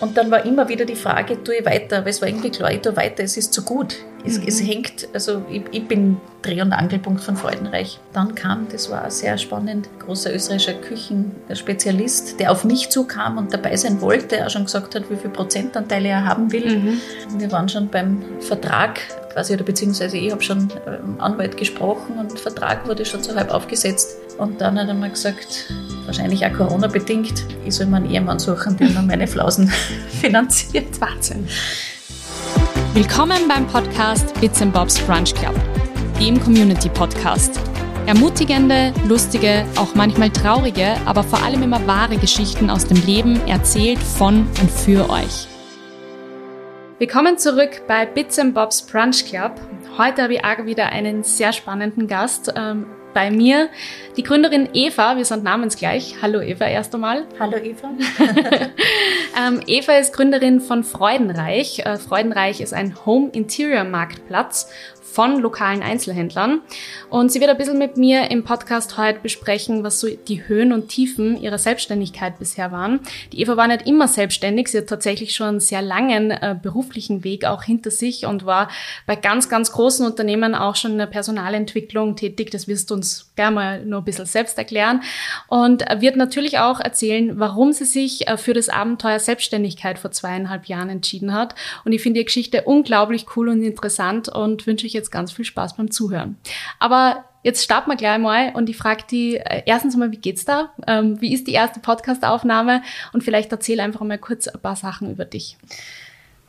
Und dann war immer wieder die Frage, tue ich weiter? Aber es war irgendwie klar, ich tue weiter, es ist zu gut. Es, mhm. es hängt, also ich, ich, bin Dreh- und Angelpunkt von Freudenreich. Dann kam, das war sehr spannend, großer österreichischer Küchenspezialist, der auf mich zukam und dabei sein wollte, auch schon gesagt hat, wie viel Prozentanteile er haben will. Mhm. Wir waren schon beim Vertrag quasi, oder beziehungsweise ich habe schon ähm, Anwalt gesprochen und Vertrag wurde schon so halb aufgesetzt. Und dann hat er mal gesagt, wahrscheinlich auch Corona-bedingt, ich soll mir einen Ehemann suchen, der mir meine Flausen finanziert. Wahnsinn. Willkommen beim Podcast Bits Bobs Brunch Club, dem Community-Podcast. Ermutigende, lustige, auch manchmal traurige, aber vor allem immer wahre Geschichten aus dem Leben erzählt von und für euch. Willkommen zurück bei Bits Bobs Brunch Club. Heute habe ich auch wieder einen sehr spannenden Gast. Ähm, bei mir die Gründerin Eva, wir sind namensgleich. Hallo Eva erst einmal. Hallo Eva. ähm, Eva ist Gründerin von Freudenreich. Äh, Freudenreich ist ein Home Interior Marktplatz von lokalen Einzelhändlern. Und sie wird ein bisschen mit mir im Podcast heute besprechen, was so die Höhen und Tiefen ihrer Selbstständigkeit bisher waren. Die Eva war nicht immer selbstständig. Sie hat tatsächlich schon einen sehr langen äh, beruflichen Weg auch hinter sich und war bei ganz, ganz großen Unternehmen auch schon in der Personalentwicklung tätig. Das wirst du uns gerne mal nur ein bisschen selbst erklären. Und wird natürlich auch erzählen, warum sie sich äh, für das Abenteuer Selbstständigkeit vor zweieinhalb Jahren entschieden hat. Und ich finde die Geschichte unglaublich cool und interessant und wünsche euch jetzt ganz viel Spaß beim Zuhören. Aber jetzt starten wir gleich mal und ich frage die äh, erstens mal, wie geht's da? Ähm, wie ist die erste Podcast-Aufnahme? Und vielleicht erzähl einfach mal kurz ein paar Sachen über dich.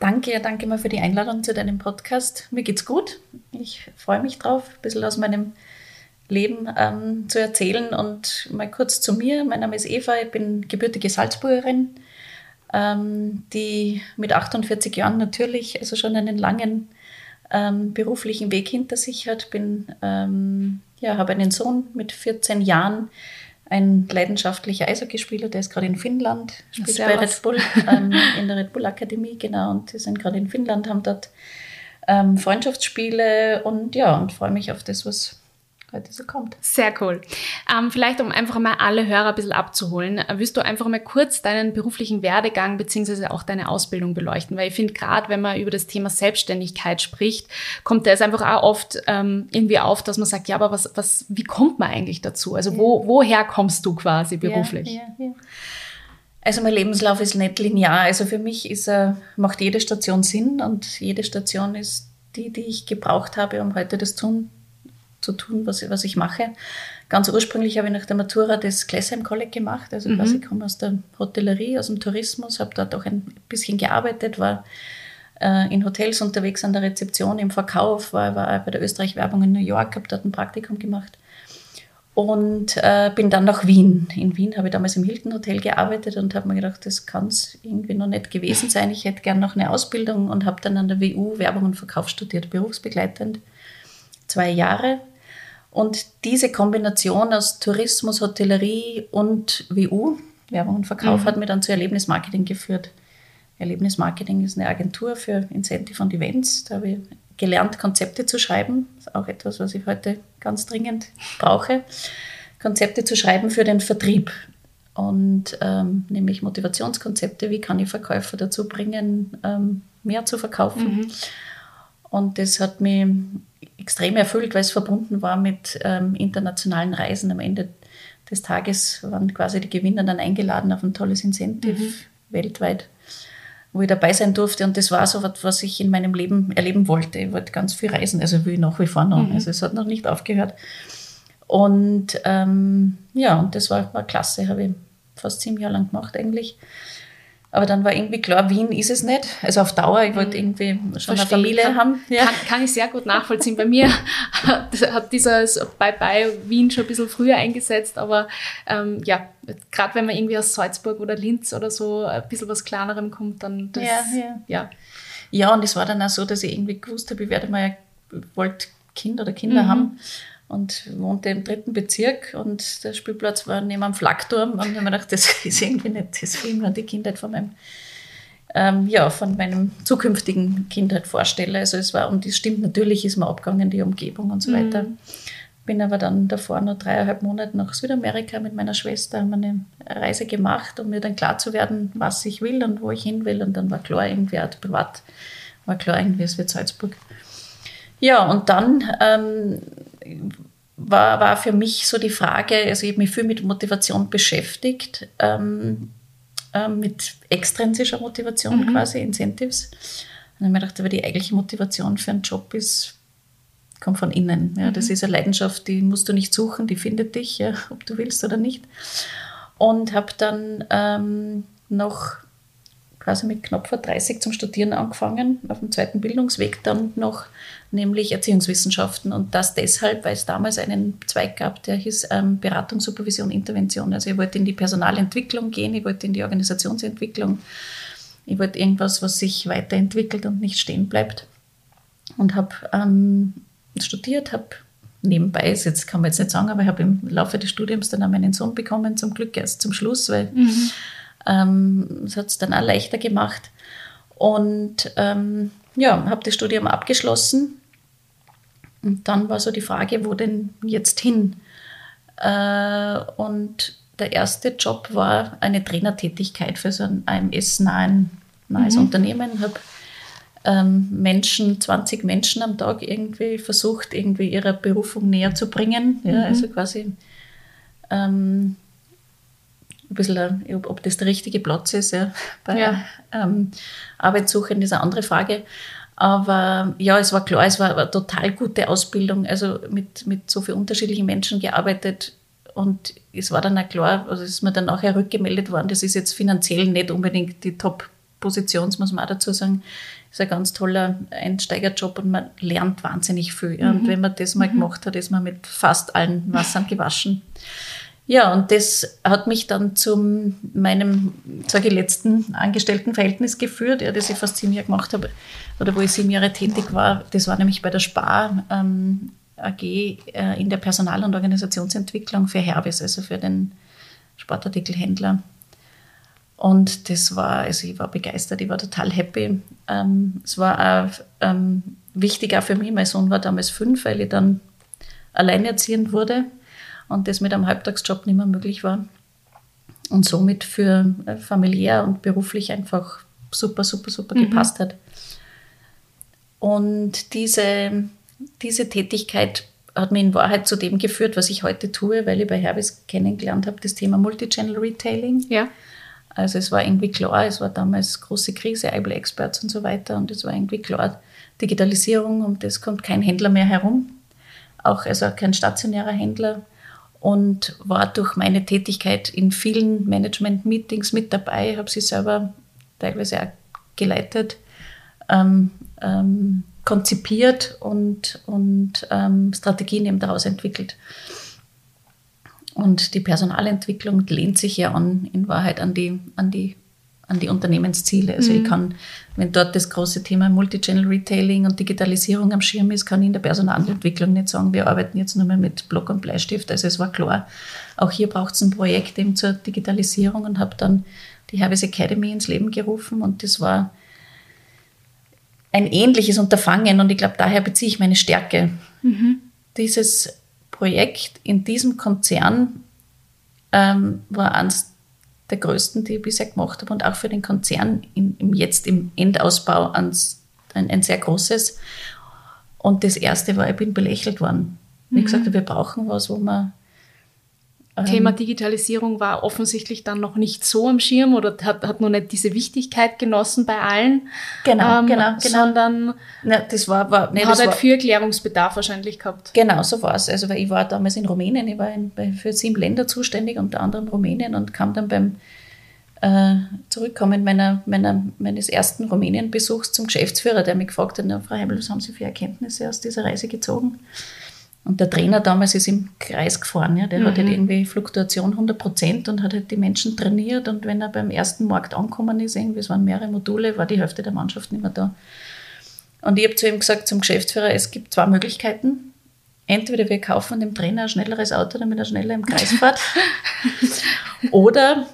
Danke, danke mal für die Einladung zu deinem Podcast. Mir geht's gut. Ich freue mich drauf, ein bisschen aus meinem Leben ähm, zu erzählen. Und mal kurz zu mir. Mein Name ist Eva, ich bin gebürtige Salzburgerin, ähm, die mit 48 Jahren natürlich also schon einen langen ähm, beruflichen Weg hinter sich hat. Bin, ähm, ja, habe einen Sohn mit 14 Jahren, ein leidenschaftlicher Eishockeyspieler, der ist gerade in Finnland, spielt bei Red Bull, ähm, in der Red Bull Akademie, genau, und die sind gerade in Finnland, haben dort ähm, Freundschaftsspiele und ja, und freue mich auf das, was heute so kommt. Sehr cool. Ähm, vielleicht, um einfach mal alle Hörer ein bisschen abzuholen, wirst du einfach mal kurz deinen beruflichen Werdegang beziehungsweise auch deine Ausbildung beleuchten? Weil ich finde, gerade wenn man über das Thema Selbstständigkeit spricht, kommt es einfach auch oft ähm, irgendwie auf, dass man sagt, ja, aber was, was, wie kommt man eigentlich dazu? Also wo, woher kommst du quasi beruflich? Ja, ja, ja. Also mein Lebenslauf ist nicht linear. Also für mich ist, äh, macht jede Station Sinn und jede Station ist die, die ich gebraucht habe, um heute das tun zu tun, was, was ich mache. Ganz ursprünglich habe ich nach der Matura das Glessheim College gemacht, also mhm. quasi komme aus der Hotellerie, aus dem Tourismus, habe dort auch ein bisschen gearbeitet, war äh, in Hotels unterwegs an der Rezeption, im Verkauf, war, war bei der Österreich-Werbung in New York, habe dort ein Praktikum gemacht und äh, bin dann nach Wien. In Wien habe ich damals im Hilton Hotel gearbeitet und habe mir gedacht, das kann es irgendwie noch nicht gewesen sein. Ich hätte gerne noch eine Ausbildung und habe dann an der WU Werbung und Verkauf studiert, berufsbegleitend. Zwei Jahre und diese Kombination aus Tourismus, Hotellerie und WU, Werbung und Verkauf, mhm. hat mir dann zu Erlebnismarketing geführt. Erlebnismarketing ist eine Agentur für Incentive und Events. Da habe ich gelernt, Konzepte zu schreiben. Das ist auch etwas, was ich heute ganz dringend brauche. Konzepte zu schreiben für den Vertrieb. Und ähm, nämlich Motivationskonzepte, wie kann ich Verkäufer dazu bringen, ähm, mehr zu verkaufen. Mhm. Und das hat mich extrem erfüllt, weil es verbunden war mit ähm, internationalen Reisen. Am Ende des Tages waren quasi die Gewinner dann eingeladen auf ein tolles Incentive mhm. weltweit, wo ich dabei sein durfte. Und das war so was, was ich in meinem Leben erleben wollte. Ich wollte ganz viel reisen, also will ich nach wie vor noch. Mhm. Also es hat noch nicht aufgehört. Und ähm, ja, und das war, war klasse, habe ich fast sieben Jahre lang gemacht eigentlich. Aber dann war irgendwie klar, Wien ist es nicht. Also auf Dauer, ich wollte mhm. irgendwie schon Verstehe. eine Familie kann, haben. Ja. Kann, kann, ich sehr gut nachvollziehen. Bei mir hat dieses Bye-bye Wien schon ein bisschen früher eingesetzt, aber ähm, ja, gerade wenn man irgendwie aus Salzburg oder Linz oder so ein bisschen was Kleinerem kommt, dann das, ja, ja. ja. Ja, und es war dann auch so, dass ich irgendwie gewusst habe, ich werde mal, wollte Kind oder Kinder mhm. haben und wohnte im dritten Bezirk und der Spielplatz war neben einem Flakturm und ich habe mir gedacht, das ist irgendwie nicht das, wie ich mir die Kindheit von meinem, ähm, ja, von meinem zukünftigen Kindheit vorstelle. Also es war, und das stimmt, natürlich ist mir abgegangen, die Umgebung und so weiter. Mhm. bin aber dann davor noch dreieinhalb Monate nach Südamerika mit meiner Schwester, haben eine Reise gemacht, um mir dann klar zu werden, was ich will und wo ich hin will. Und dann war klar, irgendwie halt privat, war klar, irgendwie es wird Salzburg. Ja, und dann ähm, war, war für mich so die Frage, also ich habe mich viel mit Motivation beschäftigt, ähm, äh, mit extrinsischer Motivation mhm. quasi, Incentives. Und dann habe ich mir gedacht, aber die eigentliche Motivation für einen Job ist kommt von innen. Ja, das mhm. ist eine Leidenschaft, die musst du nicht suchen, die findet dich, ja, ob du willst oder nicht. Und habe dann ähm, noch quasi mit knapp vor 30 zum Studieren angefangen, auf dem zweiten Bildungsweg dann noch, nämlich Erziehungswissenschaften. Und das deshalb, weil es damals einen Zweig gab, der hieß ähm, Beratung, Supervision, Intervention. Also ich wollte in die Personalentwicklung gehen, ich wollte in die Organisationsentwicklung, ich wollte irgendwas, was sich weiterentwickelt und nicht stehen bleibt. Und habe ähm, studiert, habe nebenbei, jetzt kann man jetzt nicht sagen, aber ich habe im Laufe des Studiums dann auch meinen Sohn bekommen, zum Glück erst zum Schluss, weil mhm. ähm, das hat es dann auch leichter gemacht. Und ähm, ja, habe das Studium abgeschlossen. Und dann war so die Frage, wo denn jetzt hin? Äh, und der erste Job war eine Trainertätigkeit für so ein AMS-nahes mhm. Unternehmen. Habe ähm, Menschen, 20 Menschen am Tag irgendwie versucht, irgendwie ihrer Berufung näher zu bringen. Ja, mhm. Also quasi ähm, ein bisschen, ob, ob, das der richtige Platz ist. Ja, bei ja. Ähm, Arbeitssuchen ist eine andere Frage. Aber ja, es war klar, es war eine total gute Ausbildung. Also mit, mit so vielen unterschiedlichen Menschen gearbeitet. Und es war dann auch klar, also ist mir dann nachher rückgemeldet worden, das ist jetzt finanziell nicht unbedingt die Top-Position, muss man auch dazu sagen ist ein ganz toller Einsteigerjob und man lernt wahnsinnig viel. Mhm. Und wenn man das mal mhm. gemacht hat, ist man mit fast allen Wassern gewaschen. Ja, und das hat mich dann zu meinem, sage ich, letzten Angestelltenverhältnis geführt, ja, das ich fast Jahre gemacht habe, oder wo ich sieben Jahre tätig war. Das war nämlich bei der Spar ähm, AG äh, in der Personal- und Organisationsentwicklung für Herbis, also für den Sportartikelhändler. Und das war, also ich war begeistert, ich war total happy. Ähm, es war auch ähm, wichtig auch für mich, mein Sohn war damals fünf, weil ich dann alleinerziehend wurde und das mit einem Halbtagsjob nicht mehr möglich war. Und somit für äh, familiär und beruflich einfach super, super, super mhm. gepasst hat. Und diese, diese Tätigkeit hat mich in Wahrheit zu dem geführt, was ich heute tue, weil ich bei Herbis kennengelernt habe, das Thema Multichannel Retailing. Ja. Also es war irgendwie klar, es war damals große Krise, Able Experts und so weiter und es war irgendwie klar, Digitalisierung, um das kommt kein Händler mehr herum, auch also kein stationärer Händler und war durch meine Tätigkeit in vielen Management-Meetings mit dabei, habe sie selber teilweise auch geleitet, ähm, ähm, konzipiert und, und ähm, Strategien eben daraus entwickelt. Und die Personalentwicklung lehnt sich ja an, in Wahrheit an die, an die, an die Unternehmensziele. Also mhm. ich kann, wenn dort das große Thema Multichannel Retailing und Digitalisierung am Schirm ist, kann ich in der Personalentwicklung nicht sagen, wir arbeiten jetzt nur mehr mit Block und Bleistift. Also es war klar, auch hier braucht es ein Projekt eben zur Digitalisierung und habe dann die Herbis Academy ins Leben gerufen und das war ein ähnliches Unterfangen und ich glaube, daher beziehe ich meine Stärke. Mhm. Dieses Projekt in diesem Konzern ähm, war eines der größten, die ich bisher gemacht habe und auch für den Konzern in, im, jetzt im Endausbau ans, ein, ein, sehr großes. Und das erste war, ich bin belächelt worden. Wie mhm. gesagt, wir brauchen was, wo man Thema ähm, Digitalisierung war offensichtlich dann noch nicht so am Schirm oder hat, hat noch nicht diese Wichtigkeit genossen bei allen. Genau, ähm, genau, genau. Sondern ne, das war, war nee, hat das halt war, viel Erklärungsbedarf wahrscheinlich gehabt. Genau, so war es. Also weil ich war damals in Rumänien, ich war in, bei, für sieben Länder zuständig, unter anderem Rumänien und kam dann beim äh, Zurückkommen meiner, meiner, meines ersten Rumänien-Besuchs zum Geschäftsführer, der mich gefragt hat, Frau Heimel, was haben Sie für Erkenntnisse aus dieser Reise gezogen? Und der Trainer damals ist im Kreis gefahren. Ja. Der mhm. hat halt mhm. irgendwie Fluktuation 100 Prozent und hat halt die Menschen trainiert. Und wenn er beim ersten Markt angekommen ist, irgendwie, es waren mehrere Module, war die Hälfte der Mannschaft nicht mehr da. Und ich habe zu ihm gesagt, zum Geschäftsführer, es gibt zwei Möglichkeiten. Entweder wir kaufen dem Trainer ein schnelleres Auto, damit er schneller im Kreis fährt. oder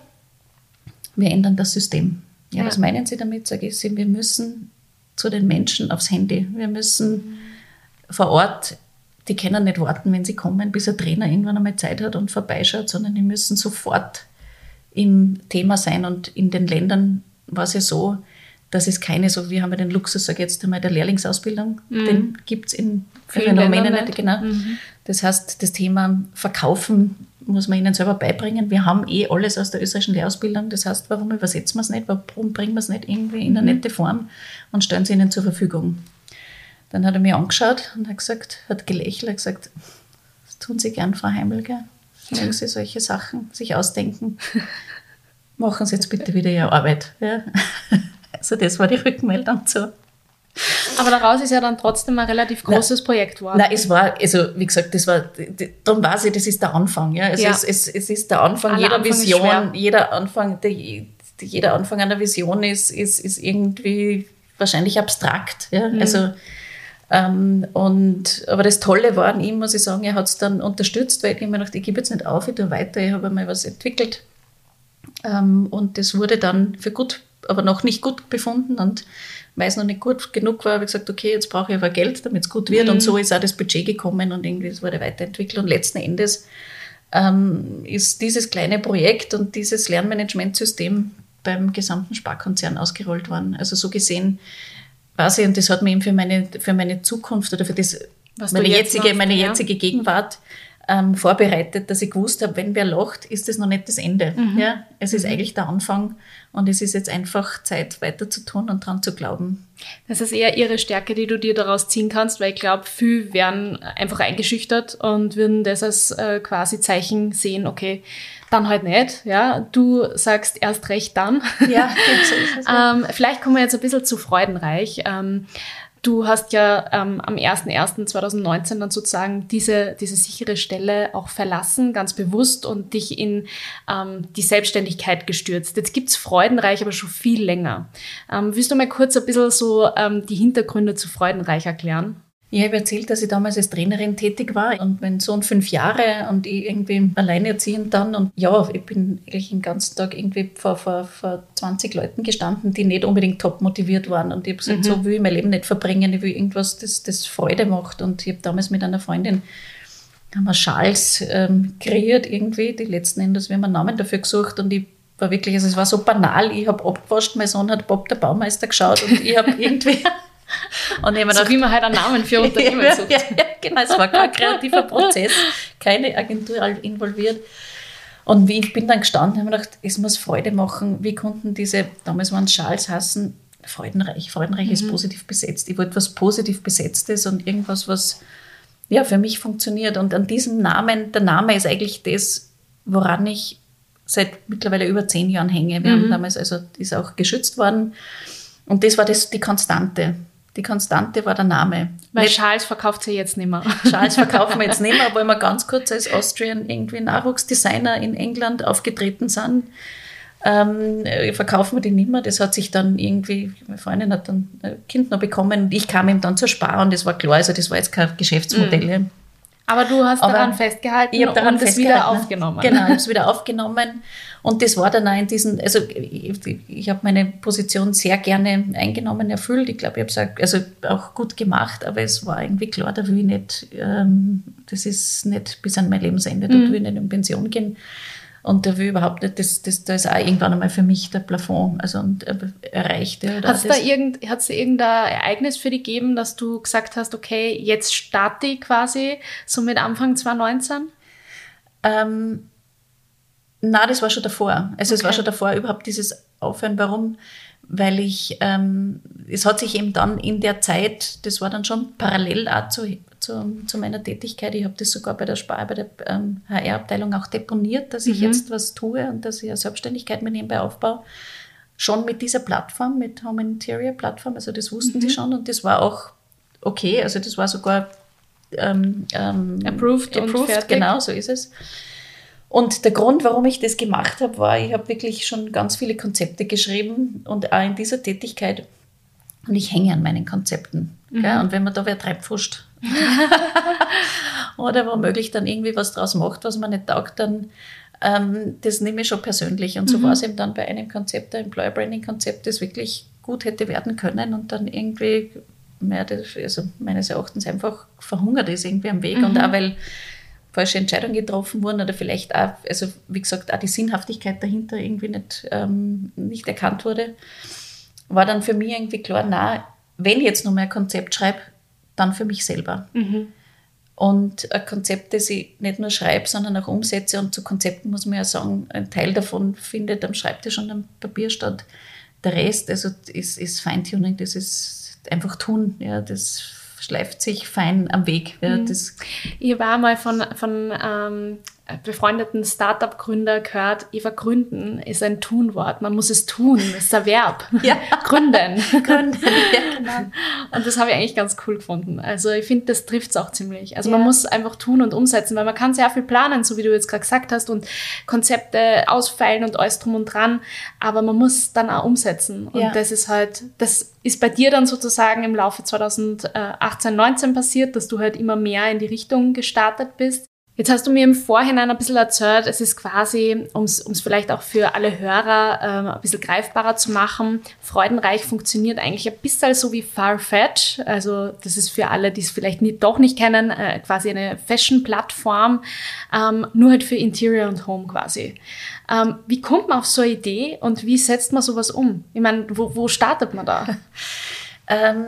wir ändern das System. Ja, ja, was meinen Sie damit? Sage ich, wir müssen zu den Menschen aufs Handy. Wir müssen vor Ort die können nicht warten, wenn sie kommen, bis ein Trainer irgendwann einmal Zeit hat und vorbeischaut, sondern die müssen sofort im Thema sein. Und in den Ländern war es ja so, dass es keine, so wir haben ja den Luxus, sage jetzt einmal, der Lehrlingsausbildung, mhm. den gibt es in vielen Rumänen nicht. Genau. Mhm. Das heißt, das Thema Verkaufen muss man ihnen selber beibringen. Wir haben eh alles aus der österreichischen Lehrausbildung. Das heißt, warum übersetzen wir es nicht? Warum bringen wir es nicht irgendwie in eine mhm. nette Form und stellen sie ihnen zur Verfügung? Dann hat er mir angeschaut und hat gesagt, hat gelächelt, hat gesagt, das tun Sie gern, Frau Heimel, gell? Wenn Sie solche Sachen sich ausdenken, machen Sie jetzt bitte wieder Ihre Arbeit. Ja? Also das war die Rückmeldung zu. Aber daraus ist ja dann trotzdem ein relativ großes nein, geworden. Nein, es war, also wie gesagt, das war, darum weiß ich, das ist der Anfang. Ja? Also ja. Es, es, es ist der Anfang Alle jeder Anfang Vision, jeder Anfang, der, jeder Anfang einer Vision ist, ist, ist irgendwie wahrscheinlich abstrakt. Ja? Mhm. Also, ähm, und, aber das Tolle war an ihm, muss ich sagen, er hat es dann unterstützt, weil ich immer gedacht, ich gebe jetzt nicht auf, ich tue weiter, ich habe einmal was entwickelt. Ähm, und das wurde dann für gut aber noch nicht gut befunden und weil es noch nicht gut genug war, habe ich gesagt, okay, jetzt brauche ich aber Geld, damit es gut wird. Mhm. Und so ist auch das Budget gekommen und irgendwie es wurde weiterentwickelt. Und letzten Endes ähm, ist dieses kleine Projekt und dieses Lernmanagementsystem beim gesamten Sparkonzern ausgerollt worden. Also so gesehen quasi, und das hat mir eben für meine, für meine Zukunft oder für das, meine, jetzige, machst, meine ja. jetzige Gegenwart ähm, vorbereitet, dass ich gewusst habe, wenn wer lacht, ist das noch nicht das Ende. Mhm. Ja? Es ist mhm. eigentlich der Anfang und es ist jetzt einfach Zeit, weiter zu tun und dran zu glauben. Das ist eher ihre Stärke, die du dir daraus ziehen kannst, weil ich glaube, viele werden einfach eingeschüchtert und würden das als äh, quasi Zeichen sehen, okay, dann halt nicht. Ja, du sagst erst recht dann. Ja, so ist es. Ähm, vielleicht kommen wir jetzt ein bisschen zu Freudenreich. Ähm, Du hast ja ähm, am 01.01.2019 dann sozusagen diese, diese sichere Stelle auch verlassen, ganz bewusst, und dich in ähm, die Selbstständigkeit gestürzt. Jetzt gibt's Freudenreich aber schon viel länger. Ähm, willst du mal kurz ein bisschen so ähm, die Hintergründe zu Freudenreich erklären? Ich habe erzählt, dass ich damals als Trainerin tätig war und mein Sohn fünf Jahre und ich irgendwie alleinerziehend dann. Und ja, ich bin eigentlich den ganzen Tag irgendwie vor, vor, vor 20 Leuten gestanden, die nicht unbedingt top motiviert waren. Und ich habe gesagt, mhm. so will ich mein Leben nicht verbringen, ich will irgendwas, das, das Freude macht. Und ich habe damals mit einer Freundin haben wir Schals ähm, kreiert irgendwie, die letzten Endes, wir haben einen Namen dafür gesucht und ich war wirklich, also es war so banal, ich habe abgewascht, mein Sohn hat Bob der Baumeister geschaut und ich habe irgendwie und so gedacht, wie man halt einen Namen für Unternehmen sucht. ja, ja, genau, es war kein kreativer Prozess, keine Agentur involviert. Und wie ich bin dann gestanden, habe ich gedacht, es muss Freude machen. Wie konnten diese, damals waren es Schals hassen, freudenreich. Freudenreich mhm. ist positiv besetzt. Ich wollte was positiv Besetztes und irgendwas, was ja für mich funktioniert. Und an diesem Namen, der Name ist eigentlich das, woran ich seit mittlerweile über zehn Jahren hänge. Wir mhm. haben damals, also ist auch geschützt worden. Und das war das, die Konstante. Die Konstante war der Name. Weil nicht, Charles verkauft sie jetzt nicht mehr. Charles verkaufen wir jetzt nicht mehr, obwohl wir ganz kurz als Austrian irgendwie Nachwuchsdesigner in England aufgetreten sind. Ähm, verkaufen wir die nicht mehr. Das hat sich dann irgendwie, meine Freundin hat dann ein Kind noch bekommen und ich kam ihm dann zur Spar und das war klar, also das war jetzt kein Geschäftsmodell. Mhm. Aber du hast Aber daran festgehalten ich daran und es wieder aufgenommen. Genau, ich habe es wieder aufgenommen. Und das war dann auch in diesen, also ich, ich habe meine Position sehr gerne eingenommen, erfüllt. Ich glaube, ich habe es also auch gut gemacht, aber es war irgendwie klar, da will ich nicht, ähm, das ist nicht bis an mein Lebensende, da mhm. will ich nicht in Pension gehen. Und da will überhaupt nicht, das, das, da ist auch irgendwann einmal für mich der Plafond also und, äh, erreicht. Hat es da irgend, hat's irgendein Ereignis für dich gegeben, dass du gesagt hast, okay, jetzt starte ich quasi, so mit Anfang 2019? Ähm, na, das war schon davor. Also okay. es war schon davor überhaupt dieses Aufhören. Warum? Weil ich, ähm, es hat sich eben dann in der Zeit, das war dann schon parallel auch zu zu, zu meiner Tätigkeit. Ich habe das sogar bei der Spar, bei der ähm, HR-Abteilung auch deponiert, dass ich mhm. jetzt was tue und dass ich eine Selbstständigkeit mir nebenbei aufbaue. Schon mit dieser Plattform, mit Home Interior Plattform, also das wussten mhm. sie schon und das war auch okay, also das war sogar ähm, ähm, approved, approved genau, so ist es. Und der Grund, warum ich das gemacht habe, war, ich habe wirklich schon ganz viele Konzepte geschrieben und auch in dieser Tätigkeit und ich hänge an meinen Konzepten. Mhm. Und wenn man da wer treibfuscht oder womöglich dann irgendwie was draus macht, was man nicht taugt, dann ähm, das nehme ich schon persönlich. Und so mhm. war es eben dann bei einem Konzept, der Employer Branding Konzept, das wirklich gut hätte werden können und dann irgendwie mehr, also meines Erachtens einfach verhungert ist irgendwie am Weg. Mhm. Und auch weil falsche Entscheidungen getroffen wurden oder vielleicht auch, also wie gesagt, auch die Sinnhaftigkeit dahinter irgendwie nicht, ähm, nicht erkannt wurde, war dann für mich irgendwie klar, na, wenn ich jetzt noch mal ein Konzept schreibe, dann für mich selber. Mhm. Und ein Konzept, das ich nicht nur schreibe, sondern auch umsetze. Und zu Konzepten muss man ja sagen, ein Teil davon findet am Schreibtisch und am Papier statt. Der Rest also ist, ist Feintuning, das ist einfach tun. Ja, das schleift sich fein am Weg. Ja, mhm. ich war mal von, von ähm, befreundeten Startup-Gründer gehört, Eva, gründen ist ein Tunwort. Man muss es tun, das ist ein Verb. Ja. gründen. gründen. Ja, genau. Und das habe ich eigentlich ganz cool gefunden. Also ich finde, das trifft es auch ziemlich. Also ja. man muss einfach tun und umsetzen, weil man kann sehr viel planen, so wie du jetzt gerade gesagt hast, und Konzepte ausfeilen und alles drum und dran, aber man muss dann auch umsetzen. Und ja. das ist halt, das ist bei dir dann sozusagen im Laufe 2018, 19 passiert, dass du halt immer mehr in die Richtung gestartet bist. Jetzt hast du mir im Vorhinein ein bisschen erzählt, es ist quasi, um es vielleicht auch für alle Hörer ähm, ein bisschen greifbarer zu machen, Freudenreich funktioniert eigentlich ein bisschen so wie Farfetch. Also das ist für alle, die es vielleicht nicht, doch nicht kennen, äh, quasi eine Fashion-Plattform, ähm, nur halt für Interior und Home quasi. Ähm, wie kommt man auf so eine Idee und wie setzt man sowas um? Ich meine, wo, wo startet man da? ähm,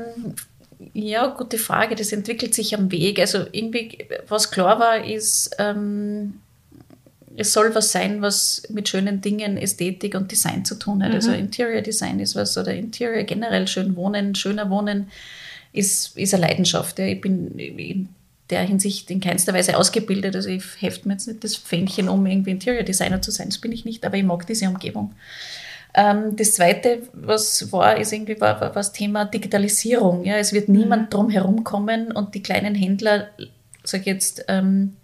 ja, gute Frage. Das entwickelt sich am Weg. Also irgendwie, was klar war, ist, ähm, es soll was sein, was mit schönen Dingen, Ästhetik und Design zu tun hat. Also mhm. Also Interior Design ist was oder Interior generell schön wohnen, schöner wohnen ist, ist eine Leidenschaft. Ja. Ich bin in der Hinsicht in keinster Weise ausgebildet. Also ich hefte mir jetzt nicht das Fähnchen um, irgendwie Interior Designer zu sein. Das bin ich nicht, aber ich mag diese Umgebung. Ähm, das Zweite, was war, ist irgendwie war, war das Thema Digitalisierung. Ja, es wird niemand mhm. drum herum kommen und die kleinen Händler, sag ich jetzt, ähm,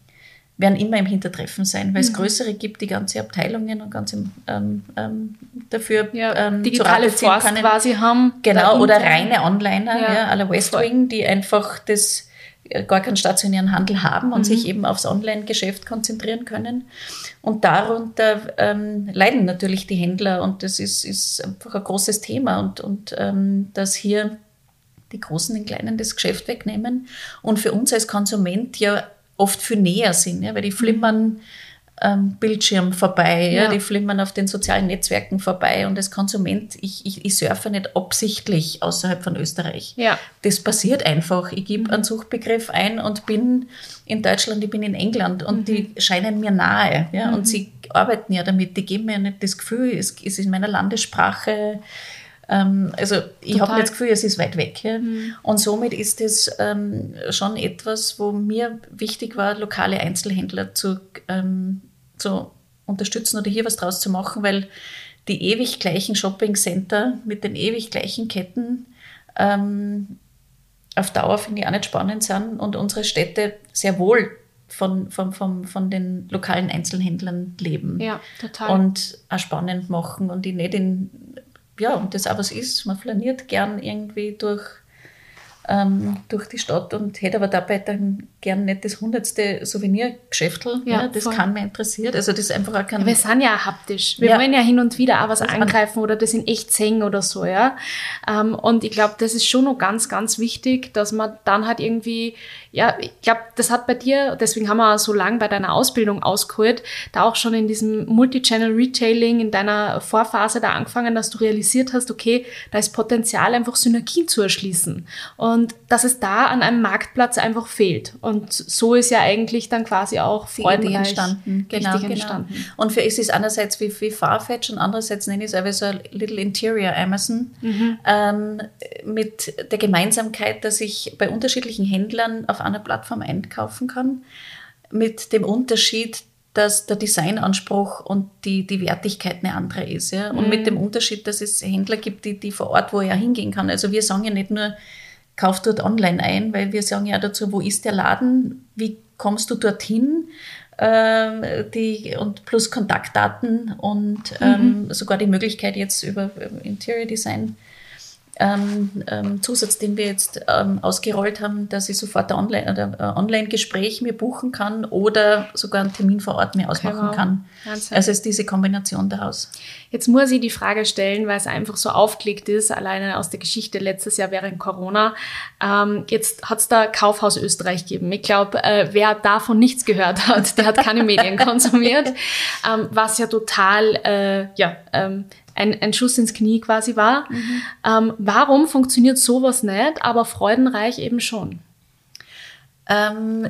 werden immer im Hintertreffen sein, weil es mhm. größere gibt, die ganze Abteilungen und ganze ähm, ähm, dafür ja, ähm, digitale Forst quasi haben. Genau, oder reine Onliner, ja, ja aller Westwing, die einfach das gar keinen stationären Handel haben und mhm. sich eben aufs Online-Geschäft konzentrieren können. Und darunter ähm, leiden natürlich die Händler und das ist, ist einfach ein großes Thema und, und ähm, dass hier die Großen den Kleinen das Geschäft wegnehmen und für uns als Konsument ja oft viel näher sind, ja, weil die flimmern mhm ähm, Bildschirm vorbei, ja. ja. die flimmern auf den sozialen Netzwerken vorbei und als Konsument, ich, ich, ich surfe nicht absichtlich außerhalb von Österreich. Ja. Das passiert einfach. Ich gebe einen Suchbegriff ein und bin in Deutschland, ich bin in England und mhm. die scheinen mir nahe. Ja? Mhm. Und sie arbeiten ja damit, die geben mir nicht das Gefühl, es ist in meiner Landessprache. Ähm, also ich habe nicht das Gefühl, es ist weit weg. Ja? Mhm. Und somit ist es ähm, schon etwas, wo mir wichtig war, lokale Einzelhändler zu, ähm, zu unterstützen oder hier was draus zu machen, weil die ewig gleichen Shopping-Center mit den ewig gleichen Ketten ähm, auf Dauer finde ich auch nicht spannend sind und unsere Städte sehr wohl von, von, von, von den lokalen Einzelhändlern leben. Ja, total. Und auch spannend machen und die nicht in ja, und das auch was ist. Man flaniert gern irgendwie durch, ähm, durch die Stadt und hätte aber dabei dann gern nicht das hundertste Souvenirgeschäftel, ja, ja, das voll. kann mir interessiert. Also das ist einfach auch kein... Ja, wir sind ja haptisch. Wir ja. wollen ja hin und wieder auch was das angreifen oder das in echt sehen oder so, ja. Ähm, und ich glaube, das ist schon noch ganz, ganz wichtig, dass man dann halt irgendwie ja, ich glaube, das hat bei dir, deswegen haben wir so lange bei deiner Ausbildung ausgeholt, da auch schon in diesem Multichannel Retailing in deiner Vorphase da angefangen, dass du realisiert hast, okay, da ist Potenzial, einfach Synergien zu erschließen. Und dass es da an einem Marktplatz einfach fehlt. Und so ist ja eigentlich dann quasi auch Freudenreich entstanden. Genau, genau. entstanden. Und für es ist einerseits wie, wie Farfetch und andererseits nenne ich es einfach so ein Little Interior Amazon mhm. ähm, mit der Gemeinsamkeit, dass ich bei unterschiedlichen Händlern auf einer Plattform einkaufen kann, mit dem Unterschied, dass der Designanspruch und die, die Wertigkeit eine andere ist. Ja? Und mhm. mit dem Unterschied, dass es Händler gibt, die, die vor Ort, wo er hingehen kann. Also wir sagen ja nicht nur, kauf dort online ein, weil wir sagen ja dazu, wo ist der Laden, wie kommst du dorthin, ähm, die, und plus Kontaktdaten und ähm, mhm. sogar die Möglichkeit jetzt über Interior Design ähm, ähm, Zusatz, den wir jetzt ähm, ausgerollt haben, dass ich sofort ein Online- äh, Online-Gespräch mir buchen kann oder sogar einen Termin vor Ort mir ausmachen okay, wow. kann. Wahnsinn. Also ist diese Kombination daraus. Jetzt muss ich die Frage stellen, weil es einfach so aufgelegt ist, alleine aus der Geschichte letztes Jahr während Corona. Ähm, jetzt hat es da Kaufhaus Österreich gegeben. Ich glaube, äh, wer davon nichts gehört hat, der hat keine Medien konsumiert, ähm, was ja total äh, ja, ähm, ein, ein Schuss ins Knie quasi war. Mhm. Ähm, warum funktioniert sowas nicht, aber freudenreich eben schon? Ähm,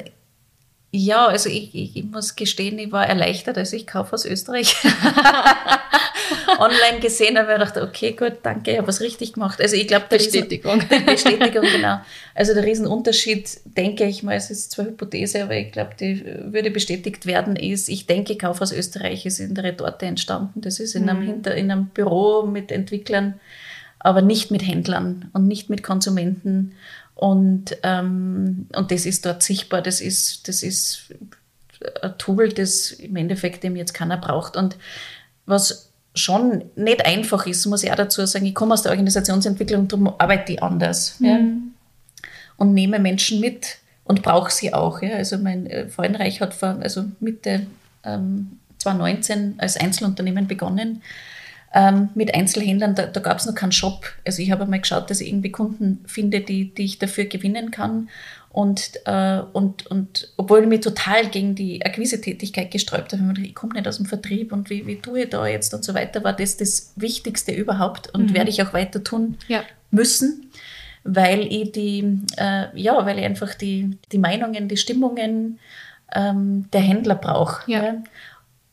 ja, also ich, ich, ich, muss gestehen, ich war erleichtert, als ich Kauf aus Österreich online gesehen habe. Ich dachte, okay, gut, danke, ich habe was richtig gemacht. Also ich glaube, Bestätigung. Riesen, Bestätigung, genau. Also der Riesenunterschied, denke ich mal, es ist zwar Hypothese, aber ich glaube, die würde bestätigt werden, ist, ich denke, Kauf aus Österreich ist in der Retorte entstanden. Das ist in einem, mhm. Hinter, in einem Büro mit Entwicklern, aber nicht mit Händlern und nicht mit Konsumenten und, ähm, und das ist dort sichtbar, das ist, das ist ein Tool, das im Endeffekt eben jetzt keiner braucht. Und was schon nicht einfach ist, muss ich auch dazu sagen, ich komme aus der Organisationsentwicklung, darum arbeite ich anders. Mhm. Ja, und nehme Menschen mit und brauche sie auch. Ja. Also mein äh, Freudenreich hat vor, also Mitte ähm, 2019 als Einzelunternehmen begonnen ähm, mit Einzelhändlern, da, da gab es noch keinen Shop. Also ich habe einmal geschaut, dass ich irgendwie Kunden finde, die, die ich dafür gewinnen kann. Und, äh, und, und obwohl ich mich total gegen die Akquise-Tätigkeit gesträubt habe, ich, ich komme nicht aus dem Vertrieb und wie, wie tue ich da jetzt und so weiter, war das das Wichtigste überhaupt und mhm. werde ich auch weiter tun ja. müssen, weil ich die, äh, ja, weil ich einfach die, die Meinungen, die Stimmungen ähm, der Händler brauche. Ja. ja.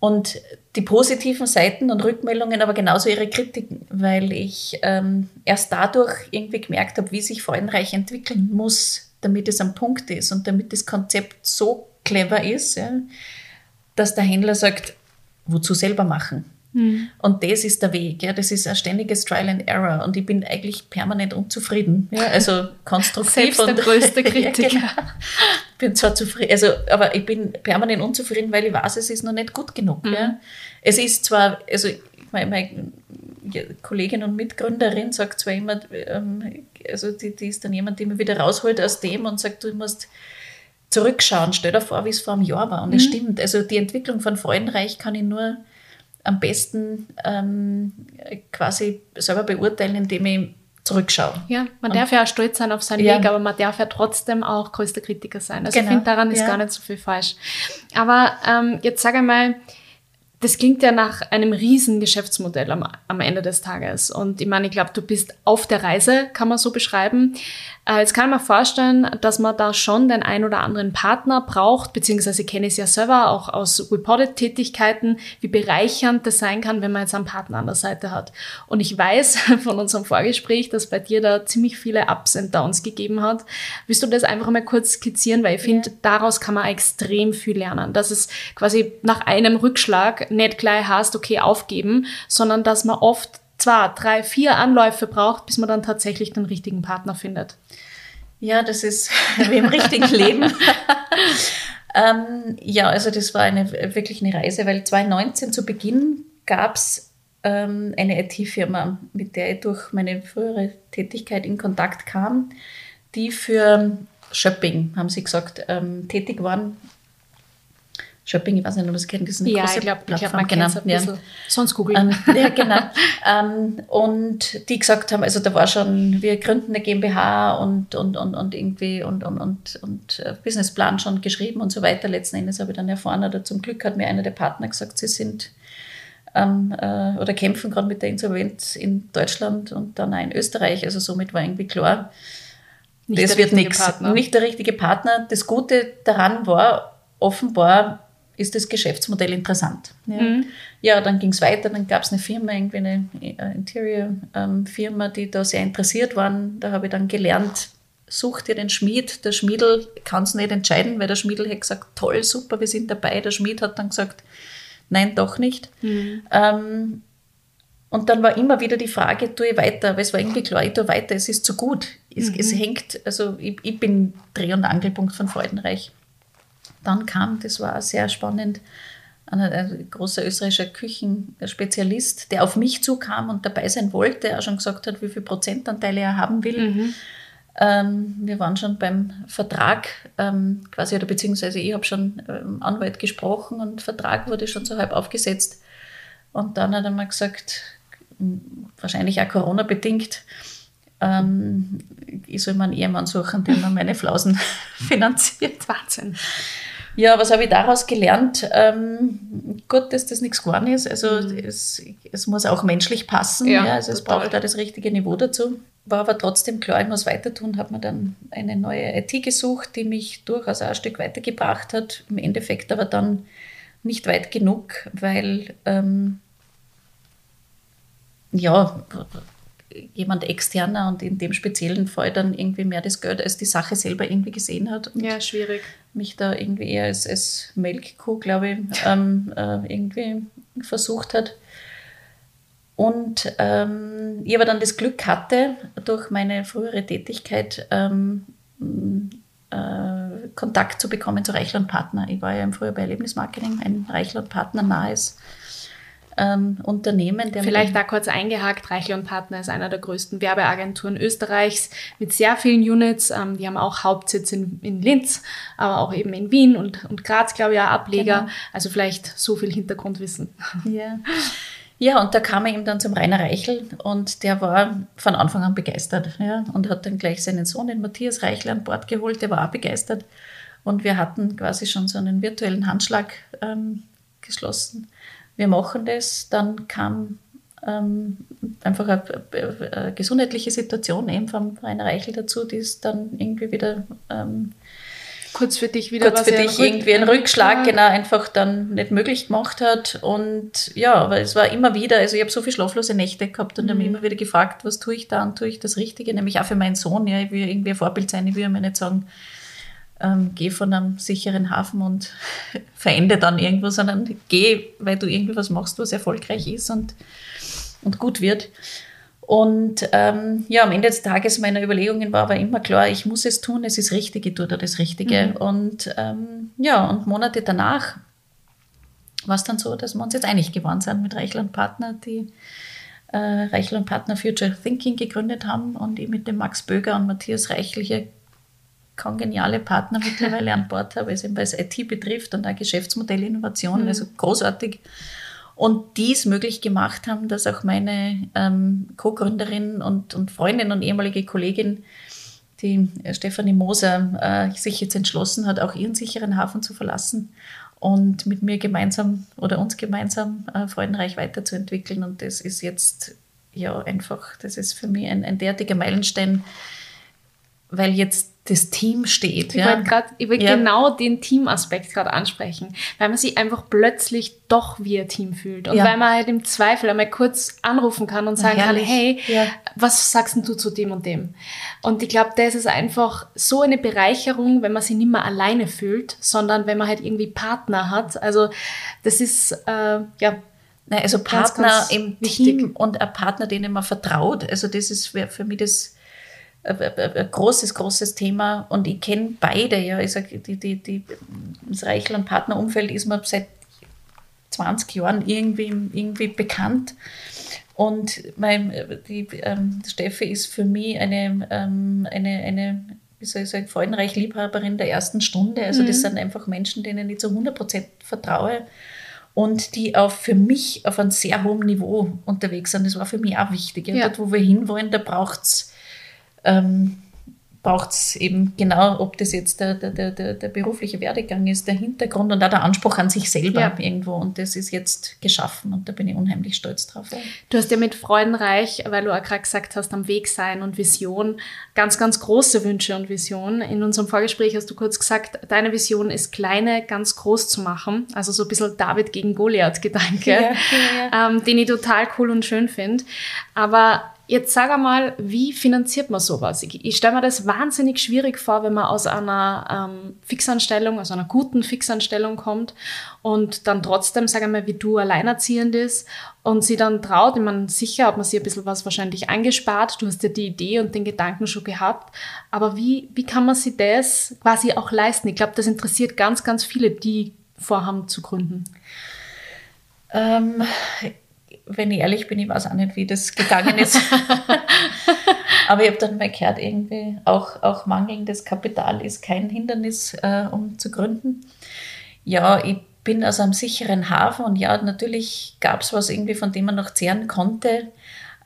Und die positiven Seiten und Rückmeldungen, aber genauso ihre Kritiken, weil ich ähm, erst dadurch irgendwie gemerkt habe, wie sich Freudenreich entwickeln muss, damit es am Punkt ist und damit das Konzept so clever ist, ja, dass der Händler sagt, wozu selber machen? Mhm. Und das ist der Weg. Ja. Das ist ein ständiges Trial and Error. Und ich bin eigentlich permanent unzufrieden. Ja. Also konstruktiv. Selbst und, der größte Kritiker. ja, genau. bin zwar zufrieden, also, aber ich bin permanent unzufrieden, weil ich weiß, es ist noch nicht gut genug. Mhm. Ja. Es ist zwar, also meine, meine Kollegin und Mitgründerin sagt zwar immer, ähm, also die, die ist dann jemand, der mich wieder rausholt aus dem und sagt, du musst zurückschauen, stell dir vor, wie es vor einem Jahr war. Und es mhm. stimmt. Also die Entwicklung von Freudenreich kann ich nur am besten ähm, quasi selber beurteilen, indem ich zurückschaue. Ja, man und, darf ja auch stolz sein auf seinen ja. Weg, aber man darf ja trotzdem auch größter Kritiker sein. Also genau. ich finde, daran ist ja. gar nicht so viel falsch. Aber ähm, jetzt sage ich mal, das klingt ja nach einem riesen Geschäftsmodell am, am Ende des Tages. Und ich meine, ich glaube, du bist auf der Reise, kann man so beschreiben. Äh, jetzt kann man vorstellen, dass man da schon den ein oder anderen Partner braucht, beziehungsweise kenne ich es ja selber auch aus Reported-Tätigkeiten, wie bereichernd das sein kann, wenn man jetzt einen Partner an der Seite hat. Und ich weiß von unserem Vorgespräch, dass bei dir da ziemlich viele Ups und Downs gegeben hat. Willst du das einfach mal kurz skizzieren? Weil ich finde, ja. daraus kann man extrem viel lernen. Dass es quasi nach einem Rückschlag nicht gleich heißt, okay, aufgeben, sondern dass man oft zwei, drei, vier Anläufe braucht, bis man dann tatsächlich den richtigen Partner findet. Ja, das ist wie im richtigen Leben. ähm, ja, also das war eine, wirklich eine Reise, weil 2019 zu Beginn gab es ähm, eine IT-Firma, mit der ich durch meine frühere Tätigkeit in Kontakt kam, die für Shopping, haben sie gesagt, ähm, tätig waren Shopping, ich weiß nicht, ob das kennt, das ist eine ja, große ich glaub, Plattform. Ich glaub, man genau, ein ja. Sonst googeln. Ähm, ja, genau. ähm, und die gesagt haben, also da war schon, wir gründen eine GmbH und, und, und, und irgendwie und, und, und, und äh, Businessplan schon geschrieben und so weiter. Letzten Endes habe ich dann erfahren, oder zum Glück hat mir einer der Partner gesagt, sie sind ähm, äh, oder kämpfen gerade mit der Insolvenz in Deutschland und dann auch in Österreich. Also somit war irgendwie klar, nicht das wird nichts. Nicht der richtige Partner. Das Gute daran war, offenbar ist das Geschäftsmodell interessant. Ja, mhm. ja dann ging es weiter, dann gab es eine Firma, irgendwie eine äh, Interior-Firma, ähm, die da sehr interessiert waren. Da habe ich dann gelernt, such dir den Schmied. Der Schmiedel kann es nicht entscheiden, weil der Schmiedel hat gesagt, toll, super, wir sind dabei. Der Schmied hat dann gesagt, nein, doch nicht. Mhm. Ähm, und dann war immer wieder die Frage, tue ich weiter? Aber es war irgendwie klar, ich tue weiter, es ist zu gut. Es, mhm. es hängt, also ich, ich, bin Dreh- und Angelpunkt von Freudenreich dann kam, das war sehr spannend, ein, großer österreichischer Küchenspezialist, der auf mich zukam und dabei sein wollte, er schon gesagt hat, wie viel Prozentanteile er haben will. Mhm. Ähm, wir waren schon beim Vertrag ähm, quasi, oder beziehungsweise ich habe schon ähm, Anwalt gesprochen und Vertrag wurde schon so halb aufgesetzt. Und dann hat er mal gesagt, wahrscheinlich auch Corona-bedingt, ähm, ich soll mir einen Ehemann suchen, der mir meine Flausen finanziert. Wahnsinn. Ja, was habe ich daraus gelernt? Ähm, gut, dass das nichts geworden ist. Also mhm. es, es muss auch menschlich passen. Ja, ja also es braucht da das richtige Niveau dazu. War aber trotzdem klar, ich muss weiter tun. Habe mir dann eine neue IT gesucht, die mich durchaus auch ein Stück weitergebracht hat. Im Endeffekt aber dann nicht weit genug, weil ähm, ja, jemand externer und in dem speziellen Fall dann irgendwie mehr das Geld als die Sache selber irgendwie gesehen hat. ja, schwierig. Mich da irgendwie eher als, als Melkkuh, glaube ich, ähm, äh, irgendwie versucht hat. Und ähm, ich aber dann das Glück hatte, durch meine frühere Tätigkeit ähm, äh, Kontakt zu bekommen zu Reichler Partner. Ich war ja im Frühjahr bei Erlebnismarketing, ein Reichler Partner nahes ähm, Unternehmen. Vielleicht da kurz eingehakt, Reichel und Partner ist einer der größten Werbeagenturen Österreichs mit sehr vielen Units. Ähm, die haben auch Hauptsitz in, in Linz, aber auch eben in Wien und, und Graz, glaube ich, auch Ableger. Genau. Also vielleicht so viel Hintergrundwissen. Ja. Ja, und da kam er eben dann zum Rainer Reichel und der war von Anfang an begeistert ja, und hat dann gleich seinen Sohn, den Matthias Reichel, an Bord geholt, der war auch begeistert. Und wir hatten quasi schon so einen virtuellen Handschlag ähm, geschlossen wir machen das, dann kam ähm, einfach eine, eine, gesundheitliche Situation eben vom Rainer Reichel dazu, die ist dann irgendwie wieder ähm, kurz für dich wieder kurz für dich irgendwie ein Rückschlag genau einfach dann nicht möglich gemacht hat und ja, aber es war immer wieder, also ich habe so viele schlaflose Nächte gehabt und mhm. habe immer wieder gefragt, was tue ich da und tue ich das Richtige, nämlich auch für meinen Sohn, ja, ich will irgendwie ein Vorbild sein, ich will mir nicht sagen, ähm, geh von einem sicheren Hafen und verende dann irgendwo, sondern geh, weil du irgendwie was machst, was erfolgreich ist und, und gut wird. Und ähm, ja, am Ende des Tages meiner Überlegungen war aber immer klar, ich muss es tun, es ist richtig, ich tue da das Richtige. Mhm. Und ähm, ja, und Monate danach war es dann so, dass wir uns jetzt einig geworden sind mit Reichel und Partner, die äh, Reichel und Partner Future Thinking gegründet haben und ich mit dem Max Böger und Matthias Reichel hier kongeniale Partner mittlerweile an Bord habe, also was IT betrifft und auch Geschäftsmodellinnovationen, mhm. also großartig. Und dies möglich gemacht haben, dass auch meine ähm, Co-Gründerin und, und Freundin und ehemalige Kollegin, die äh, Stefanie Moser, äh, sich jetzt entschlossen hat, auch ihren sicheren Hafen zu verlassen und mit mir gemeinsam oder uns gemeinsam äh, Freudenreich weiterzuentwickeln. Und das ist jetzt ja einfach, das ist für mich ein, ein derartiger Meilenstein, weil jetzt das Team steht. Ich ja. wollte, grad, ich wollte ja. genau den Teamaspekt gerade ansprechen, weil man sich einfach plötzlich doch wie ein Team fühlt und ja. weil man halt im Zweifel einmal kurz anrufen kann und sagen kann, hey, was sagst du zu dem und dem? Und ich glaube, das ist einfach so eine Bereicherung, wenn man sich nicht mehr alleine fühlt, sondern wenn man halt irgendwie Partner hat. Also das ist, äh, ja, also Partner ganz, ganz im wichtig. Team und ein Partner, denen man vertraut. Also das ist für mich das ein großes, großes Thema und ich kenne beide, ja, ich sage, die, die, die, das Reichel- und Partnerumfeld ist mir seit 20 Jahren irgendwie, irgendwie bekannt und mein, die ähm, Steffi ist für mich eine, ähm, eine, eine wie soll ich sagen, freudenreich Liebhaberin der ersten Stunde, also mhm. das sind einfach Menschen, denen ich zu 100% vertraue und die auch für mich auf einem sehr hohen Niveau unterwegs sind. Das war für mich auch wichtig. Ja. Dort, wo wir hinwollen, da braucht es ähm, braucht es eben genau, ob das jetzt der, der, der, der berufliche Werdegang ist, der Hintergrund und auch der Anspruch an sich selber ja. irgendwo. Und das ist jetzt geschaffen und da bin ich unheimlich stolz drauf. Du hast ja mit Freudenreich, weil du auch gerade gesagt hast, am Weg sein und Vision, ganz, ganz große Wünsche und Visionen. In unserem Vorgespräch hast du kurz gesagt, deine Vision ist, kleine ganz groß zu machen. Also so ein bisschen David gegen Goliath-Gedanke, ja, ja, ähm, den ich total cool und schön finde. Aber Jetzt sag einmal, wie finanziert man sowas? Ich, ich stelle mir das wahnsinnig schwierig vor, wenn man aus einer ähm, Fixanstellung, aus einer guten Fixanstellung kommt und dann trotzdem, sag einmal, wie du alleinerziehend ist und sie dann traut. Ich meine, sicher hat man sich ein bisschen was wahrscheinlich angespart. Du hast ja die Idee und den Gedanken schon gehabt. Aber wie, wie kann man sich das quasi auch leisten? Ich glaube, das interessiert ganz, ganz viele, die vorhaben zu gründen. Ähm, wenn ich ehrlich bin, ich weiß auch nicht, wie das gegangen ist. Aber ich habe dann mal gehört, irgendwie auch, auch mangelndes Kapital ist kein Hindernis, äh, um zu gründen. Ja, ich bin aus einem sicheren Hafen und ja, natürlich gab es was irgendwie, von dem man noch zehren konnte.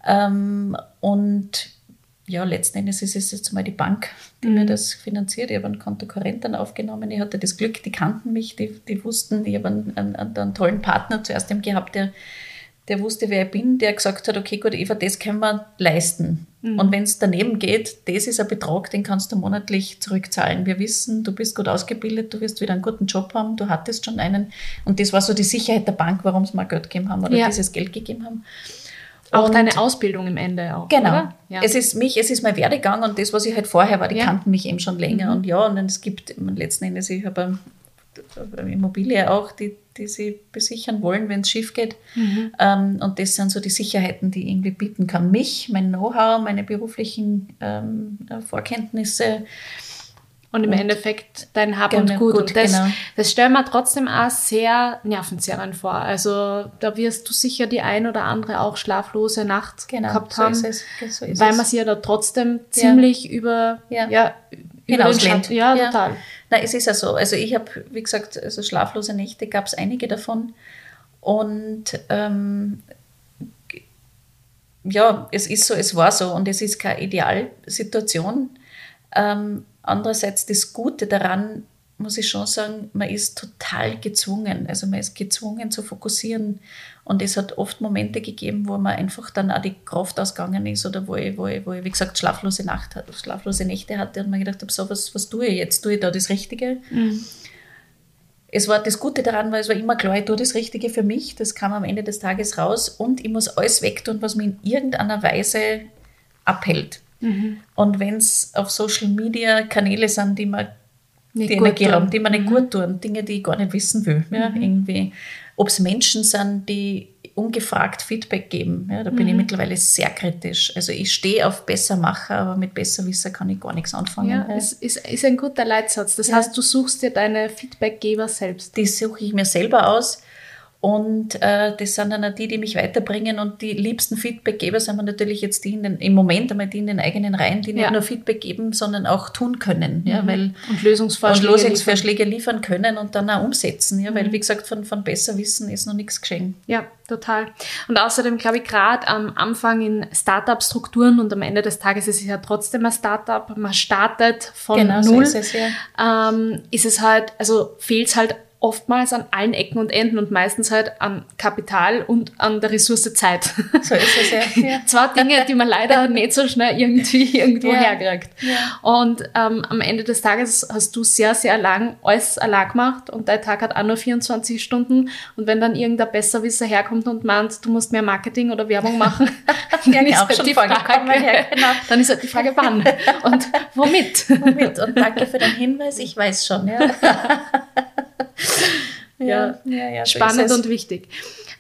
Ähm, und ja, letzten Endes ist es jetzt mal die Bank, die mhm. mir das finanziert. Ich habe einen Kontokorrent dann aufgenommen. Ich hatte das Glück, die kannten mich, die, die wussten, ich habe einen, einen, einen, tollen Partner zuerst gehabt, der, der wusste, wer ich bin, der gesagt hat, okay, gut, Eva, das können wir leisten. Mhm. Und wenn es daneben geht, das ist ein Betrag, den kannst du monatlich zurückzahlen. Wir wissen, du bist gut ausgebildet, du wirst wieder einen guten Job haben, du hattest schon einen. Und das war so die Sicherheit der Bank, warum sie mal Geld gegeben haben oder ja. dieses Geld gegeben haben. Auch und deine Ausbildung im Ende auch. Genau. Ja. Es ist mich, es ist mein Werdegang und das, was ich halt vorher war, die ja. kannten mich eben schon länger. Mhm. Und ja, und es gibt letzten Endes, ich habe Immobilie auch, die, die sie besichern wollen, wenn es schief geht. Mhm. Ähm, und das sind so die Sicherheiten, die ich irgendwie bieten kann. Mich, mein Know-how, meine beruflichen ähm, Vorkenntnisse und im und Endeffekt dein Hab und Gut. und das, genau. das stellen wir trotzdem auch sehr nervenzerrend vor. Also da wirst du sicher die ein oder andere auch schlaflose Nacht genau, gehabt so haben, so weil man sie ja da trotzdem ziemlich über, ja. Ja, über Ja, ja, total. Nein, es ist ja so. Also ich habe, wie gesagt, also schlaflose Nächte gab es einige davon. Und ähm, ja, es ist so, es war so und es ist keine Idealsituation. Ähm, Andererseits das Gute daran, muss ich schon sagen, man ist total gezwungen. Also man ist gezwungen zu fokussieren. Und es hat oft Momente gegeben, wo man einfach dann auch die Kraft ausgegangen ist oder wo ich, wo ich, wo ich wie gesagt, schlaflose, Nacht, schlaflose Nächte hatte und mir gedacht habe, so, was, was tue ich jetzt? Tue ich da das Richtige? Mhm. Es war das Gute daran, weil es war immer klar, ich tue das Richtige für mich. Das kam am Ende des Tages raus und ich muss alles wegtun, was mich in irgendeiner Weise abhält. Mhm. Und wenn es auf Social Media Kanäle sind, die man nicht die Energie haben, die man nicht mhm. gut tun, Dinge, die ich gar nicht wissen will, ja, mhm. irgendwie. Ob es Menschen sind, die ungefragt Feedback geben, ja, da bin ich mhm. mittlerweile sehr kritisch. Also ich stehe auf Bessermacher, aber mit Besserwisser kann ich gar nichts anfangen. Ja, ja. es ist, ist ein guter Leitsatz. Das heißt, du suchst dir deine Feedbackgeber selbst. Die suche ich mir selber aus und äh, das sind dann auch die, die mich weiterbringen. Und die liebsten Feedbackgeber sind natürlich jetzt die den, im Moment einmal die in den eigenen Reihen, die nicht nur Feedback geben, sondern auch tun können. Mhm. Ja, weil, und Lösungsvorschläge, und Lösungsvorschläge liefern. liefern. können und dann auch umsetzen. Ja, mhm. Weil, wie gesagt, von, von besser Wissen ist noch nichts geschehen. Ja, total. Und außerdem glaube ich, gerade am Anfang in Startup-Strukturen und am Ende des Tages ist es ja trotzdem ein Startup, man startet von genau, null, so ist, es, ja. ähm, ist es halt, also fehlt es halt oftmals an allen Ecken und Enden und meistens halt am Kapital und an der Ressource Zeit. So ist es ja. ja. Zwei Dinge, die man leider nicht so schnell irgendwie irgendwo ja. herkriegt. Ja. Und ähm, am Ende des Tages hast du sehr, sehr lang alles allein gemacht und dein Tag hat auch nur 24 Stunden und wenn dann irgendein Besserwisser herkommt und meint, du musst mehr Marketing oder Werbung machen, dann, ist halt die Frage, genau. dann ist halt die Frage, wann und womit? Womit? Und danke für den Hinweis, ich weiß schon. Ja. Ja, ja, ja, spannend und wichtig.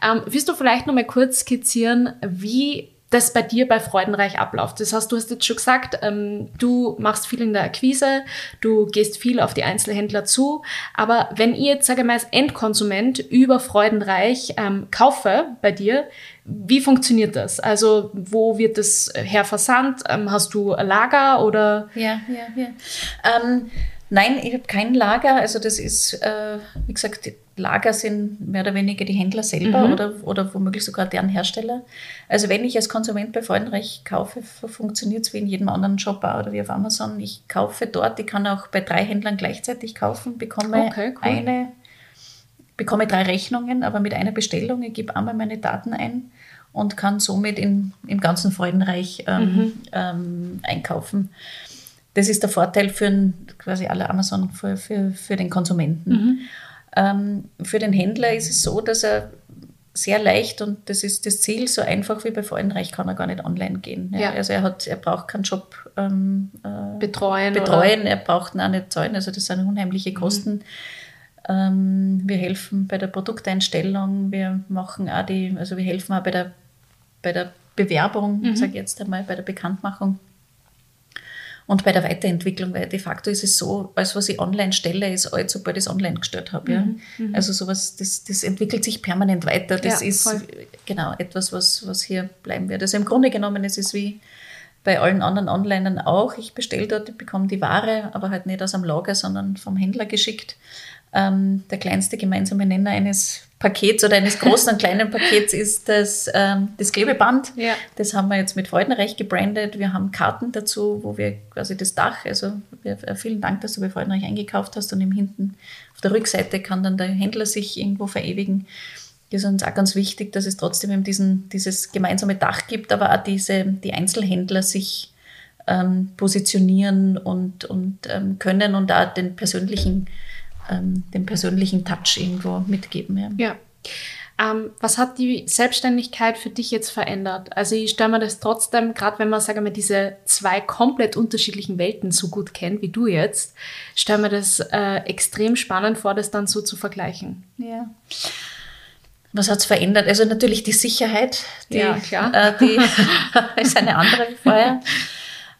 Ähm, willst du vielleicht noch mal kurz skizzieren, wie das bei dir bei Freudenreich abläuft. Das heißt, du hast jetzt schon gesagt, ähm, du machst viel in der Akquise, du gehst viel auf die Einzelhändler zu, aber wenn ich jetzt, sage ich mal, als Endkonsument über Freudenreich ähm, kaufe bei dir, wie funktioniert das? Also wo wird das her versandt? Ähm, hast du ein Lager oder? Ja, ja, ja. Ähm, Nein, ich habe kein Lager. Also das ist, äh, wie gesagt, Lager sind mehr oder weniger die Händler selber mhm. oder, oder womöglich sogar deren Hersteller. Also wenn ich als Konsument bei Freudenreich kaufe, funktioniert es wie in jedem anderen Shop oder wie auf Amazon. Ich kaufe dort, ich kann auch bei drei Händlern gleichzeitig kaufen, bekomme okay, cool. eine, bekomme drei Rechnungen, aber mit einer Bestellung. Ich gebe einmal meine Daten ein und kann somit in, im ganzen Freudenreich ähm, mhm. ähm, einkaufen das ist der Vorteil für quasi alle Amazon für, für, für den Konsumenten. Mhm. Ähm, für den Händler ist es so, dass er sehr leicht und das ist das Ziel, so einfach wie bei Freudenreich kann er gar nicht online gehen. Ja. Also er hat, er braucht keinen Job ähm, äh, betreuen. betreuen. Er braucht ihn auch nicht zahlen. Also das sind unheimliche mhm. Kosten. Mhm. Ähm, wir helfen bei der Produkteinstellung, wir machen auch die, also wir helfen auch bei der, bei der Bewerbung, mhm. sage ich jetzt einmal, bei der Bekanntmachung und bei der Weiterentwicklung, weil de facto ist es so, alles was ich online stelle, ist alles, sobald ich es online gestellt habe. Ja. Mhm, mhm. Also sowas, das, das entwickelt sich permanent weiter. Das ja, ist voll. genau etwas, was, was hier bleiben wird. Also im Grunde genommen ist es wie bei allen anderen Onlinern auch. Ich bestelle dort, ich bekomme die Ware, aber halt nicht aus einem Lager, sondern vom Händler geschickt. Ähm, der kleinste gemeinsame Nenner eines Pakets oder eines großen und kleinen Pakets ist das, ähm, das Klebeband. Ja. Das haben wir jetzt mit Freudenreich gebrandet. Wir haben Karten dazu, wo wir quasi das Dach, also wir, äh, vielen Dank, dass du bei Freudenreich eingekauft hast und im hinten auf der Rückseite kann dann der Händler sich irgendwo verewigen. Das ist uns auch ganz wichtig, dass es trotzdem eben diesen, dieses gemeinsame Dach gibt, aber auch diese, die Einzelhändler sich ähm, positionieren und, und ähm, können und auch den persönlichen ähm, den persönlichen Touch irgendwo mitgeben. Ja. ja. Ähm, was hat die Selbstständigkeit für dich jetzt verändert? Also ich stelle mir das trotzdem, gerade wenn man, sagen wir, diese zwei komplett unterschiedlichen Welten so gut kennt wie du jetzt, stelle mir das äh, extrem spannend vor, das dann so zu vergleichen. Ja. Was hat es verändert? Also natürlich die Sicherheit, die, ja, klar. Äh, die ist eine andere wie vorher.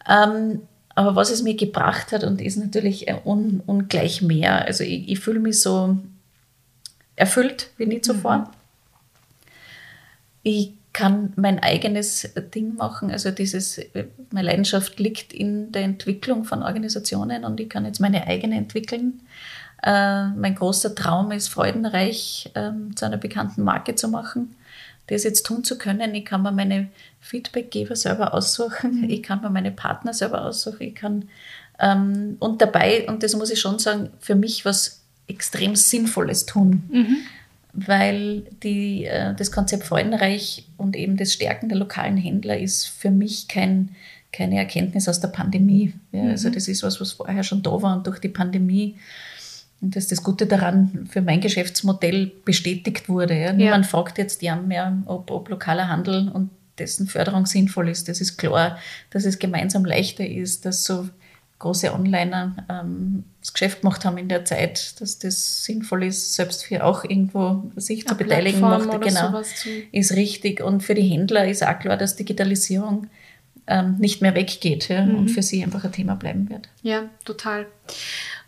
Ähm, aber was es mir gebracht hat und ist natürlich un, ungleich mehr. Also ich, ich fühle mich so erfüllt wie nie zuvor. Mhm. Ich kann mein eigenes Ding machen. Also dieses, meine Leidenschaft liegt in der Entwicklung von Organisationen und ich kann jetzt meine eigene entwickeln. Äh, mein großer Traum ist, Freudenreich äh, zu einer bekannten Marke zu machen das jetzt tun zu können. Ich kann mir meine Feedbackgeber selber aussuchen, mhm. ich kann mir meine Partner selber aussuchen, ich kann ähm, und dabei, und das muss ich schon sagen, für mich was extrem Sinnvolles tun. Mhm. Weil die, äh, das Konzept Freudenreich und eben das Stärken der lokalen Händler ist für mich kein, keine Erkenntnis aus der Pandemie. Ja, also mhm. Also das ist was, was vorher schon da war und durch die Pandemie und das ist das Gute daran, für mein Geschäftsmodell bestätigt wurde. Ja. Niemand ja. fragt jetzt ja mehr, ob, ob lokaler Handel und dessen Förderung sinnvoll ist. Das ist klar, dass es gemeinsam leichter ist, dass so große Onliner ähm, das Geschäft gemacht haben in der Zeit, dass das sinnvoll ist, selbst für auch irgendwo sich Eine zu beteiligen, macht, genau, ist richtig. Und für die Händler ist auch klar, dass Digitalisierung ähm, nicht mehr weggeht ja, mhm. und für sie einfach ein Thema bleiben wird. Ja, total.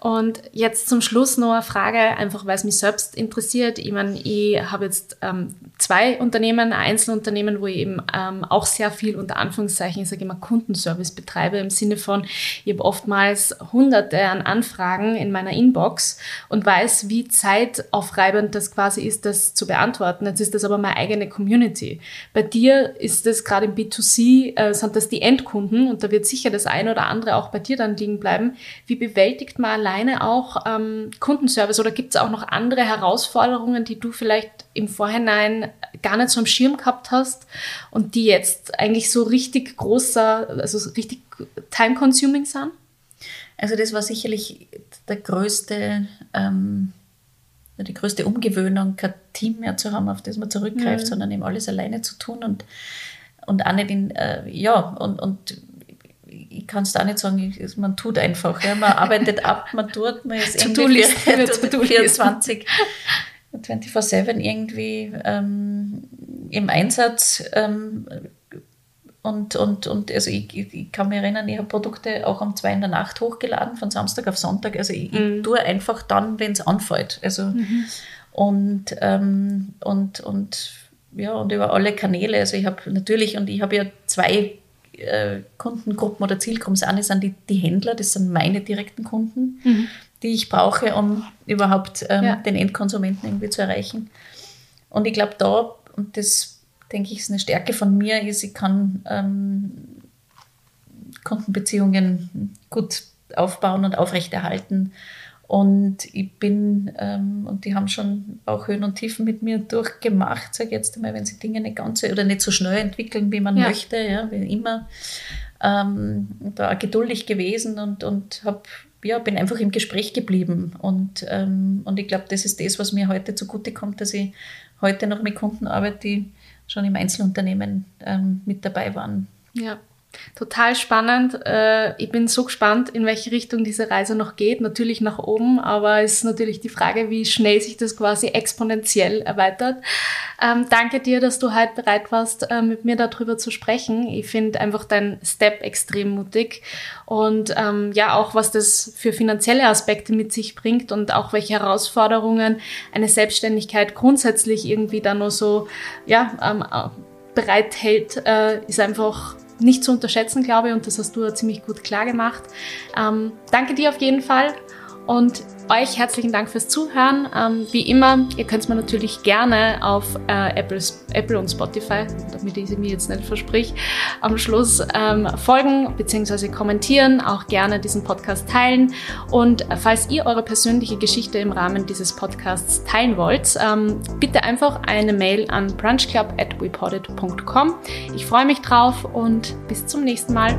Und jetzt zum Schluss noch eine Frage, einfach weil es mich selbst interessiert. Ich meine, ich habe jetzt ähm, zwei Unternehmen, ein Einzelunternehmen, wo ich eben ähm, auch sehr viel unter Anführungszeichen, ich sage immer Kundenservice betreibe, im Sinne von, ich habe oftmals hunderte an Anfragen in meiner Inbox und weiß, wie zeitaufreibend das quasi ist, das zu beantworten. Jetzt ist das aber meine eigene Community. Bei dir ist das gerade im B2C, äh, sind das die Endkunden und da wird sicher das eine oder andere auch bei dir dann liegen bleiben. Wie bewältigt man alleine auch ähm, Kundenservice oder gibt es auch noch andere Herausforderungen, die du vielleicht im Vorhinein gar nicht so am Schirm gehabt hast und die jetzt eigentlich so richtig großer, also richtig time-consuming sind? Also das war sicherlich der größte, ähm, die größte Umgewöhnung, kein Team mehr zu haben, auf das man zurückgreift, mhm. sondern eben alles alleine zu tun und, und auch nicht in, äh, ja, und, und ich kann es da nicht sagen, man tut einfach. Ja. Man arbeitet ab, man tut, man ist irgendwie 24, 24-7 irgendwie ähm, im Einsatz. Ähm, und, und, und also ich, ich, kann mich erinnern, ich habe Produkte auch um zwei in der Nacht hochgeladen, von Samstag auf Sonntag. Also ich, mhm. ich tue einfach dann, wenn es anfällt. Also mhm. und, ähm, und, und ja, und über alle Kanäle. Also ich habe natürlich, und ich habe ja zwei äh, Kundengruppen oder Zielgruppen sind, sind die, die Händler, das sind meine direkten Kunden, mhm. die ich brauche, um überhaupt ähm, ja. den Endkonsumenten irgendwie zu erreichen. Und ich glaube, da, und das denke ich, ist eine Stärke von mir, ist, ich kann ähm, Kundenbeziehungen gut aufbauen und aufrechterhalten und ich bin, ähm, und die haben schon auch Höhen und Tiefen mit mir durchgemacht, sage ich jetzt einmal, wenn sie Dinge nicht ganz oder nicht so schnell entwickeln, wie man ja. möchte, ja, wie immer. Ähm, da geduldig gewesen und, und hab, ja, bin einfach im Gespräch geblieben. Und, ähm, und ich glaube, das ist das, was mir heute zugutekommt, dass ich heute noch mit Kunden arbeite, die schon im Einzelunternehmen ähm, mit dabei waren. Ja, Total spannend. Äh, ich bin so gespannt, in welche Richtung diese Reise noch geht. Natürlich nach oben, aber es ist natürlich die Frage, wie schnell sich das quasi exponentiell erweitert. Ähm, danke dir, dass du heute bereit warst, äh, mit mir darüber zu sprechen. Ich finde einfach dein Step extrem mutig und ähm, ja, auch was das für finanzielle Aspekte mit sich bringt und auch welche Herausforderungen eine Selbstständigkeit grundsätzlich irgendwie da nur so ja, ähm, äh, bereithält, ist einfach nicht zu unterschätzen, glaube ich, und das hast du ziemlich gut klar gemacht. Ähm, danke dir auf jeden Fall und euch herzlichen Dank fürs Zuhören. Ähm, wie immer, ihr könnt es mir natürlich gerne auf äh, Apple, Apple und Spotify, damit ich es mir jetzt nicht versprich, am Schluss ähm, folgen bzw. kommentieren, auch gerne diesen Podcast teilen. Und falls ihr eure persönliche Geschichte im Rahmen dieses Podcasts teilen wollt, ähm, bitte einfach eine Mail an brunchclub.weported.com. Ich freue mich drauf und bis zum nächsten Mal.